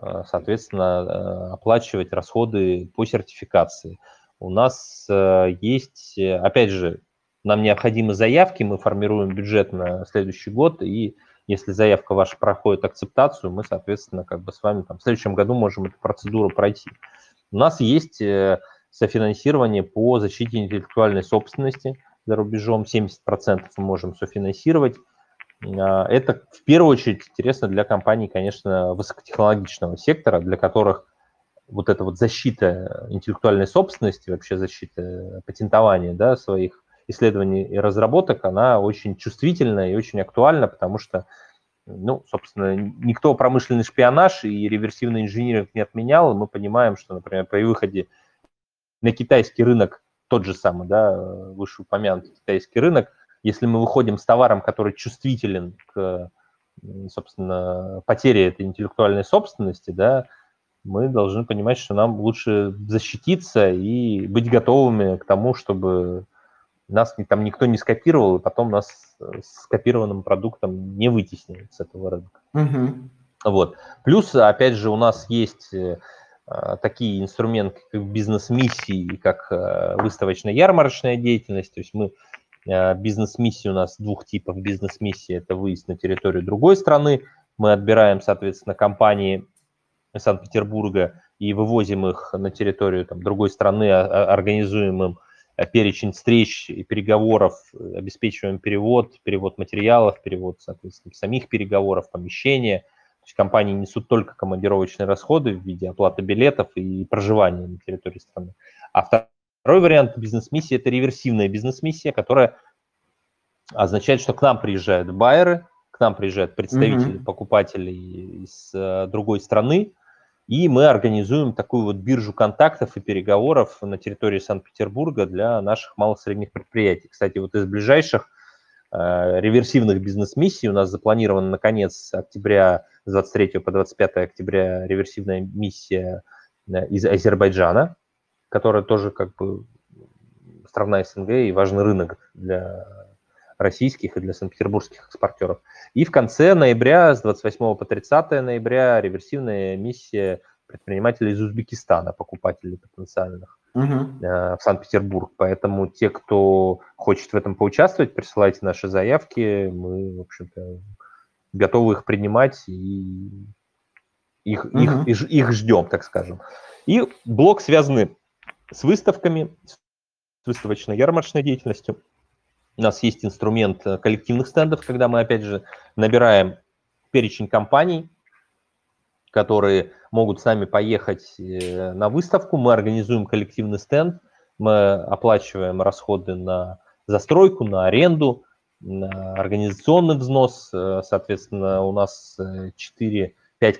Э, соответственно, э, оплачивать расходы по сертификации. У нас э, есть, опять же, нам необходимы заявки, мы формируем бюджет на следующий год, и если заявка ваша проходит акцептацию, мы, соответственно, как бы с вами там, в следующем году можем эту процедуру пройти. У нас есть софинансирование по защите интеллектуальной собственности за рубежом, 70% мы можем софинансировать. А, это в первую очередь интересно для компаний, конечно, высокотехнологичного сектора, для которых вот эта вот защита интеллектуальной собственности, вообще защита патентования да, своих исследований и разработок, она очень чувствительна и очень актуальна, потому что, ну, собственно, никто промышленный шпионаж и реверсивный инжиниринг не отменял, мы понимаем, что, например, при выходе на китайский рынок, тот же самый, да, вышеупомянутый китайский рынок, если мы выходим с товаром, который чувствителен к, собственно, потере этой интеллектуальной собственности, да, мы должны понимать, что нам лучше защититься и быть готовыми к тому, чтобы нас там никто не скопировал, и потом нас с скопированным продуктом не вытеснили с этого рынка. Угу. Вот. Плюс, опять же, у нас есть э, такие инструменты, как бизнес-миссии, как э, выставочно-ярмарочная деятельность. То есть мы э, бизнес-миссии у нас двух типов. Бизнес-миссии – это выезд на территорию другой страны. Мы отбираем, соответственно, компании Санкт-Петербурга и вывозим их на территорию там, другой страны, а, а, организуем им э, перечень встреч и переговоров, обеспечиваем перевод, перевод материалов, перевод, соответственно, самих переговоров, помещения. То есть компании несут только командировочные расходы в виде оплаты билетов и проживания на территории страны. А второй вариант бизнес-миссии – это реверсивная бизнес-миссия, которая означает, что к нам приезжают байеры, к нам приезжают представители mm-hmm. покупателей из э, другой страны, и мы организуем такую вот биржу контактов и переговоров на территории Санкт-Петербурга для наших малых и средних предприятий. Кстати, вот из ближайших э, реверсивных бизнес-миссий у нас запланирована на конец октября с 23 по 25 октября реверсивная миссия э, из Азербайджана, которая тоже как бы страна СНГ и важный рынок для российских и для санкт-петербургских экспортеров. И в конце ноября, с 28 по 30 ноября, реверсивная миссия предпринимателей из Узбекистана, покупателей потенциальных угу. в Санкт-Петербург. Поэтому те, кто хочет в этом поучаствовать, присылайте наши заявки. Мы, в общем-то, готовы их принимать и их, угу. их, их, их ждем, так скажем. И блок, связанный с выставками, с выставочно-ярмарочной деятельностью. У нас есть инструмент э, коллективных стендов, когда мы, опять же, набираем перечень компаний, которые могут с нами поехать э, на выставку. Мы организуем коллективный стенд, мы оплачиваем расходы на застройку, на аренду, на организационный взнос. Э, соответственно, у нас 4-5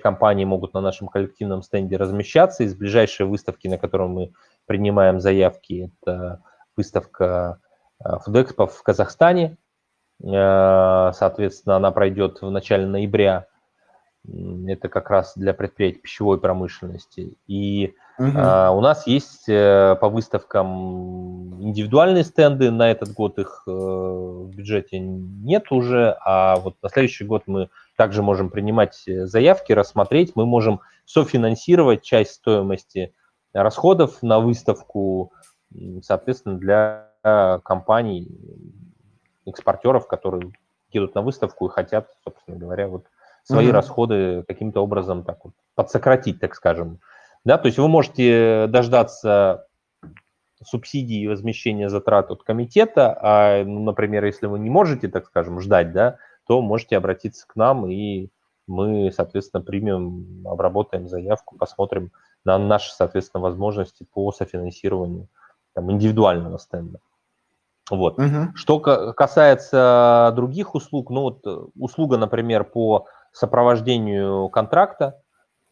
компаний могут на нашем коллективном стенде размещаться. Из ближайшей выставки, на которую мы принимаем заявки, это выставка Фудэкспо в Казахстане. Э, соответственно, она пройдет в начале ноября. Это как раз для предприятий пищевой промышленности. И угу. у нас есть э, по выставкам индивидуальные стенды. На этот год их в бюджете нет уже, а вот на следующий год мы также можем принимать заявки, рассмотреть. Мы можем софинансировать часть стоимости расходов на выставку, соответственно, для компаний, экспортеров, которые едут на выставку и хотят, собственно говоря, вот свои mm-hmm. расходы каким-то образом так вот подсократить, так скажем. Да, то есть вы можете дождаться субсидии и возмещения затрат от комитета, а, ну, например, если вы не можете, так скажем, ждать, да, то можете обратиться к нам, и мы, соответственно, примем, обработаем заявку, посмотрим на наши, соответственно, возможности по софинансированию там, индивидуального стенда. Вот. Угу. Что касается других услуг, ну вот э, услуга, например, по сопровождению контракта,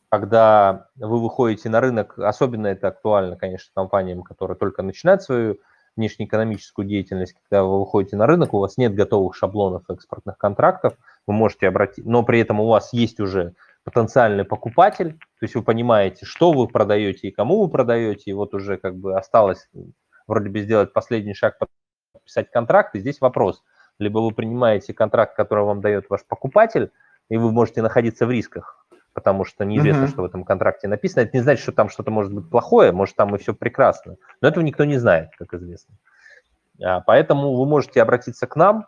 когда вы выходите на рынок, особенно это актуально, конечно, компаниям, которые только начинают свою внешнеэкономическую деятельность, когда вы выходите на рынок, у вас нет готовых шаблонов экспортных контрактов, вы можете обратить, но при этом у вас есть уже потенциальный покупатель, то есть вы понимаете, что вы продаете и кому вы продаете, и вот уже как бы осталось вроде бы сделать последний шаг подписать контракт, и здесь вопрос. Либо вы принимаете контракт, который вам дает ваш покупатель, и вы можете находиться в рисках, потому что неизвестно, uh-huh. что в этом контракте написано. Это не значит, что там что-то может быть плохое, может, там и все прекрасно. Но этого никто не знает, как известно. А, поэтому вы можете обратиться к нам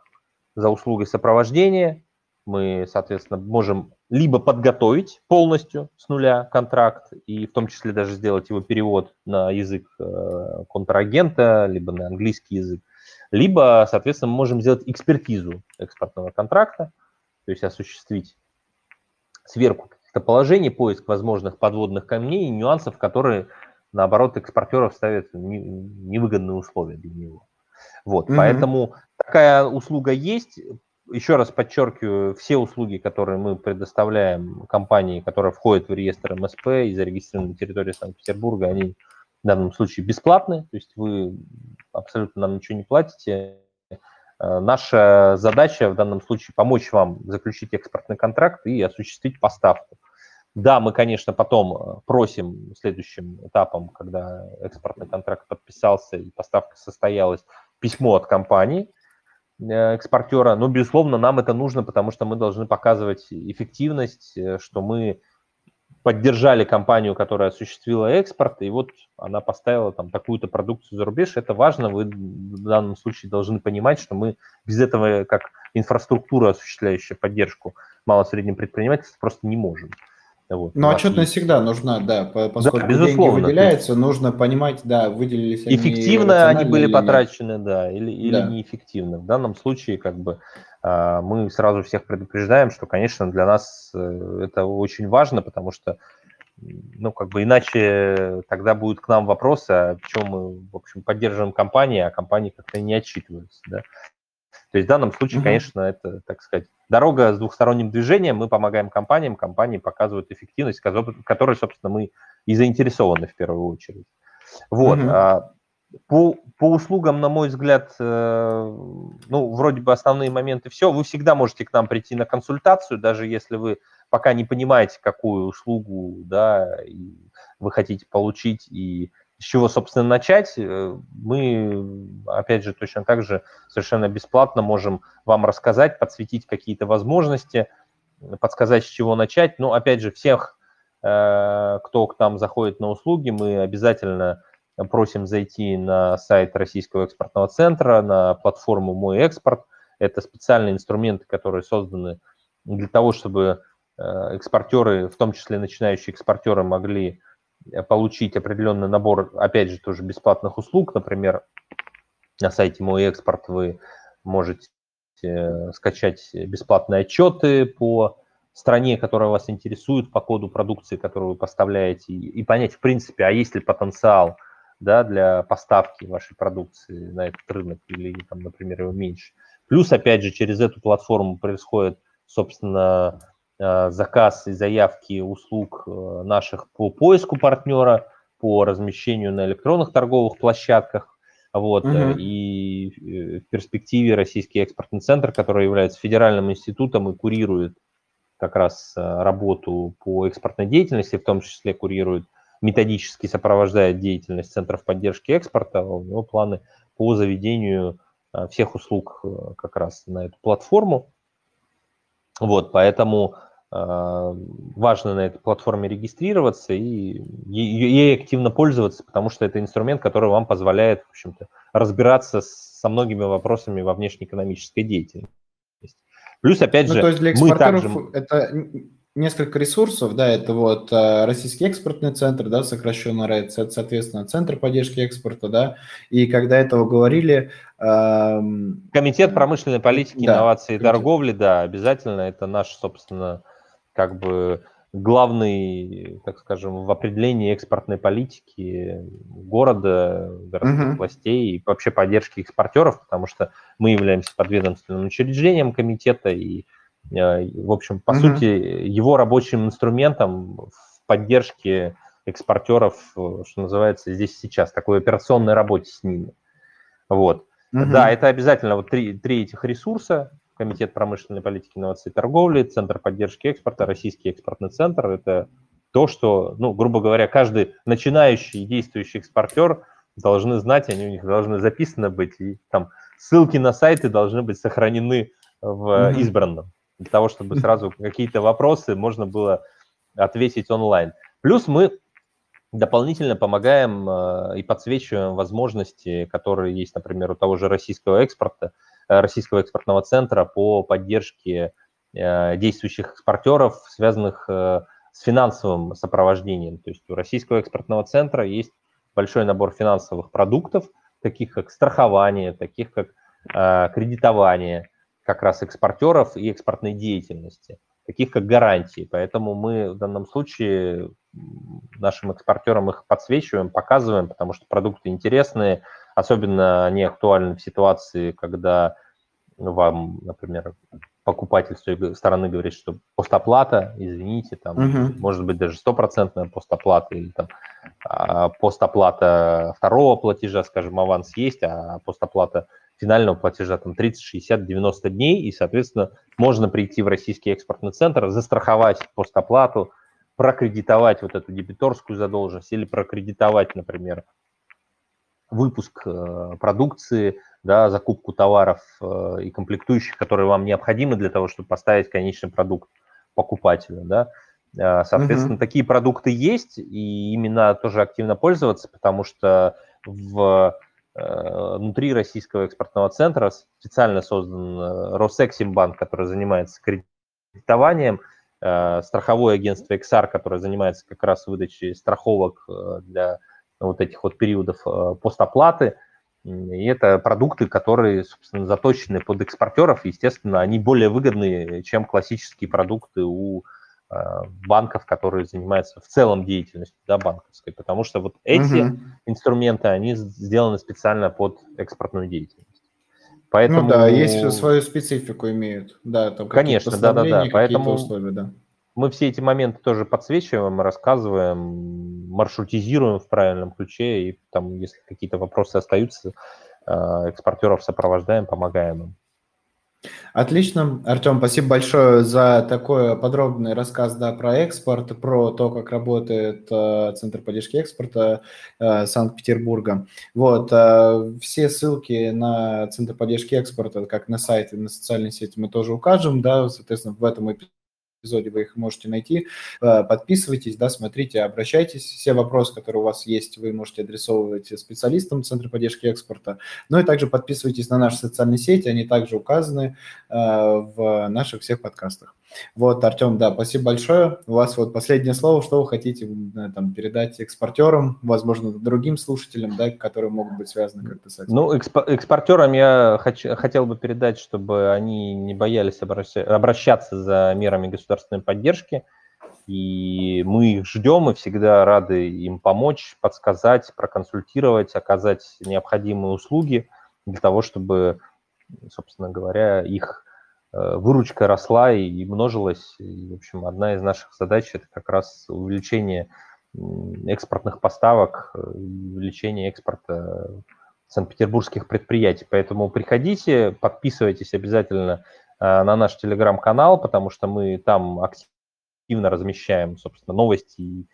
за услугой сопровождения. Мы, соответственно, можем либо подготовить полностью с нуля контракт, и в том числе даже сделать его перевод на язык э, контрагента, либо на английский язык, либо, соответственно, мы можем сделать экспертизу экспортного контракта, то есть осуществить сверку каких-то положений, поиск возможных подводных камней и нюансов, которые, наоборот, экспортеров ставят невыгодные условия для него. Вот, mm-hmm. поэтому такая услуга есть, еще раз подчеркиваю, все услуги, которые мы предоставляем компании, которая входит в реестр МСП и зарегистрированы на территории Санкт-Петербурга, они в данном случае бесплатны, то есть вы абсолютно нам ничего не платите. Э, наша задача в данном случае помочь вам заключить экспортный контракт и осуществить поставку. Да, мы, конечно, потом э, просим следующим этапом, когда экспортный контракт подписался и поставка состоялась, письмо от компании, Э, экспортера, но, безусловно, нам это нужно, потому что мы должны показывать эффективность, что мы поддержали компанию, которая осуществила экспорт, и вот она поставила там такую-то продукцию за рубеж. Это важно, вы в данном случае должны понимать, что мы без этого, как инфраструктура, осуществляющая поддержку мало-средним предпринимательствам, просто не можем. Вот, Но отчетность есть. всегда нужна, да, поскольку да, безусловно. деньги выделяются, нужно понимать, да, выделились они Эффективно они были или потрачены, нет. да, или, или да. неэффективно. В данном случае, как бы, а, мы сразу всех предупреждаем, что, конечно, для нас э, это очень важно, потому что, ну, как бы, иначе тогда будут к нам вопросы, а чем мы, в общем, поддерживаем компании, а компании как-то не отчитываются, да. То есть в данном случае, угу. конечно, это, так сказать, дорога с двухсторонним движением. Мы помогаем компаниям, компании показывают эффективность, которой, собственно, мы и заинтересованы в первую очередь. Вот. Угу. По, по услугам, на мой взгляд, э, ну, вроде бы основные моменты все. Вы всегда можете к нам прийти на консультацию, даже если вы пока не понимаете, какую услугу да, вы хотите получить и с чего, собственно, начать, э, мы, опять же, точно так же совершенно бесплатно можем вам рассказать, подсветить какие-то возможности, подсказать, с чего начать. Но, опять же, всех, э, кто к нам заходит на услуги, мы обязательно просим зайти на сайт Российского экспортного центра, на платформу «Мой экспорт». Это специальные инструменты, которые созданы для того, чтобы э, экспортеры, в том числе начинающие экспортеры, могли получить определенный набор, опять же, тоже бесплатных услуг. Например, на сайте Мой экспорт вы можете э, скачать бесплатные отчеты по стране, которая вас интересует, по коду продукции, которую вы поставляете, и понять, в принципе, а есть ли потенциал да, для поставки вашей продукции на этот рынок или, там, например, его меньше. Плюс, опять же, через эту платформу происходит, собственно, Э, заказ и заявки услуг э, наших по поиску партнера, по размещению на электронных торговых площадках. Вот, угу. И в перспективе Российский экспортный центр, который является федеральным институтом и курирует как раз работу по экспортной деятельности, в том числе курирует, методически сопровождает деятельность центров поддержки экспорта, у него планы по заведению всех услуг как раз на эту платформу. Вот, поэтому важно на этой платформе регистрироваться и ей активно пользоваться, потому что это инструмент, который вам позволяет, в общем-то, разбираться со многими вопросами во внешнеэкономической деятельности. Плюс, опять ну, же, то есть для мы также... это несколько ресурсов, да, это вот э, Российский экспортный центр, да, сокращенно РЭД, соответственно, Центр поддержки экспорта, да, и когда этого говорили... Э, Комитет промышленной политики, да, инновации и торговли, да, обязательно, это наш, собственно, как бы главный, так скажем, в определении экспортной политики города, городских uh-huh. властей и вообще поддержки экспортеров, потому что мы являемся подведомственным учреждением комитета и, э, в общем, по uh-huh. сути, его рабочим инструментом в поддержке экспортеров, что называется, здесь сейчас, такой операционной работе с ними. Вот. Uh-huh. Да, это обязательно вот три, три этих ресурса, Комитет промышленной политики, инноваций и торговли, Центр поддержки экспорта, Российский экспортный центр. Это то, что, ну, грубо говоря, каждый начинающий и действующий экспортер должны знать, они у них должны записаны быть, и там ссылки на сайты должны быть сохранены в избранном, для того, чтобы сразу какие-то вопросы можно было ответить онлайн. Плюс мы дополнительно помогаем э, и подсвечиваем возможности, которые есть, например, у того же российского экспорта, Э, Российского экспортного центра по поддержке действующих экспортеров, связанных с финансовым сопровождением. То есть у Российского экспортного центра есть большой набор финансовых продуктов, таких как страхование, таких как кредитование как раз экспортеров и экспортной деятельности – таких как гарантии. Поэтому мы в данном случае нашим экспортерам их подсвечиваем, показываем, потому что продукты интересные, особенно они актуальны в ситуации, когда вам, например, покупатель с той стороны говорит, что постоплата, извините, там, uh-huh. может быть, даже стопроцентная постоплата или там а, постоплата второго платежа, скажем, аванс есть, а постоплата финального платежа там 30, 60, 90 дней, и, соответственно, можно прийти в российский экспортный центр, застраховать постоплату, прокредитовать вот эту дебиторскую задолженность или прокредитовать, например, выпуск э, продукции, да, закупку товаров э, и комплектующих, которые вам необходимы для того, чтобы поставить конечный продукт покупателю, да. Э, соответственно, угу. такие продукты есть, и именно тоже активно пользоваться, потому что в внутри российского экспортного центра специально создан Росэксимбанк, который занимается кредитованием, страховое агентство XR, которое занимается как раз выдачей страховок для вот этих вот периодов постоплаты. И это продукты, которые, собственно, заточены под экспортеров. Естественно, они более выгодны, чем классические продукты у Э, банков, которые занимаются в целом деятельностью да, банковской, потому что вот эти угу. инструменты, они сделаны специально под экспортную деятельность. Поэтому... Ну да, есть свою специфику имеют. Да, там Конечно, да, да, да. Поэтому условия, да. мы все эти моменты тоже подсвечиваем, рассказываем, маршрутизируем в правильном ключе, и там, если какие-то вопросы остаются, э, экспортеров сопровождаем, помогаем им. Отлично. Артем, спасибо большое за такой подробный рассказ да, про экспорт, про то, как работает э, Центр поддержки экспорта э, Санкт-Петербурга. Вот, э, все ссылки на Центр поддержки экспорта, как на сайт на социальные сети, мы тоже укажем, да, соответственно, в этом эпизоде эпизоде вы их можете найти. Э, подписывайтесь, да, смотрите, обращайтесь. Все вопросы, которые у вас есть, вы можете адресовывать специалистам Центра поддержки экспорта. Ну и также подписывайтесь на наши социальные сети, они также указаны э, в наших всех подкастах. Вот, Артем, да, спасибо большое. У вас вот последнее слово, что вы хотите там, передать экспортерам, возможно, другим слушателям, да, которые могут быть связаны как-то с этим? Ну, экспо- экспортерам я хоч- хотел бы передать, чтобы они не боялись обращ- обращаться за мерами государственной поддержки, и мы их ждем и всегда рады им помочь, подсказать, проконсультировать, оказать необходимые услуги для того, чтобы, собственно говоря, их выручка росла и множилась. И, в общем, одна из наших задач – это как раз увеличение экспортных поставок, э, увеличение экспорта санкт-петербургских предприятий. Поэтому приходите, подписывайтесь обязательно э, на наш телеграм-канал, потому что мы там активно размещаем, собственно, новости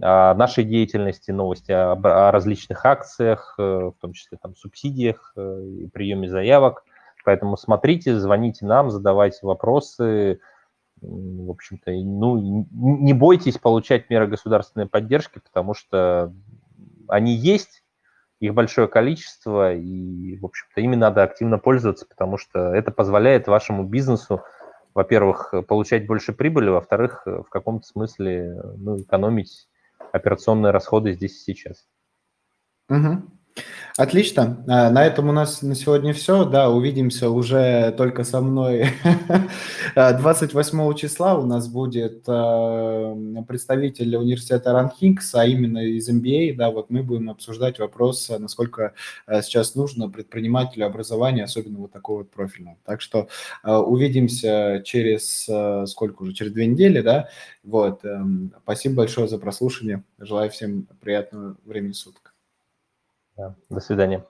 о нашей деятельности, новости о различных акциях, в том числе там субсидиях и приеме заявок – Поэтому смотрите, звоните нам, задавайте вопросы. В общем-то, ну, не бойтесь получать меры государственной поддержки, потому что они есть, их большое количество, и, в общем-то, ими надо активно пользоваться, потому что это позволяет вашему бизнесу, во-первых, получать больше прибыли, во-вторых, в каком-то смысле ну, экономить операционные расходы здесь и сейчас. Угу. Отлично. А, на этом у нас на сегодня все. Да, увидимся уже только со мной 28 (laughs) а, числа. У нас будет а, представитель университета Ранхингс, а именно из MBA. Да, вот мы будем обсуждать вопрос, насколько сейчас нужно предпринимателю образования, особенно вот такого вот профильного. Так что увидимся через сколько уже? Через две недели, да? Вот. Эм, спасибо большое за прослушивание. Желаю всем приятного времени суток. До свидания.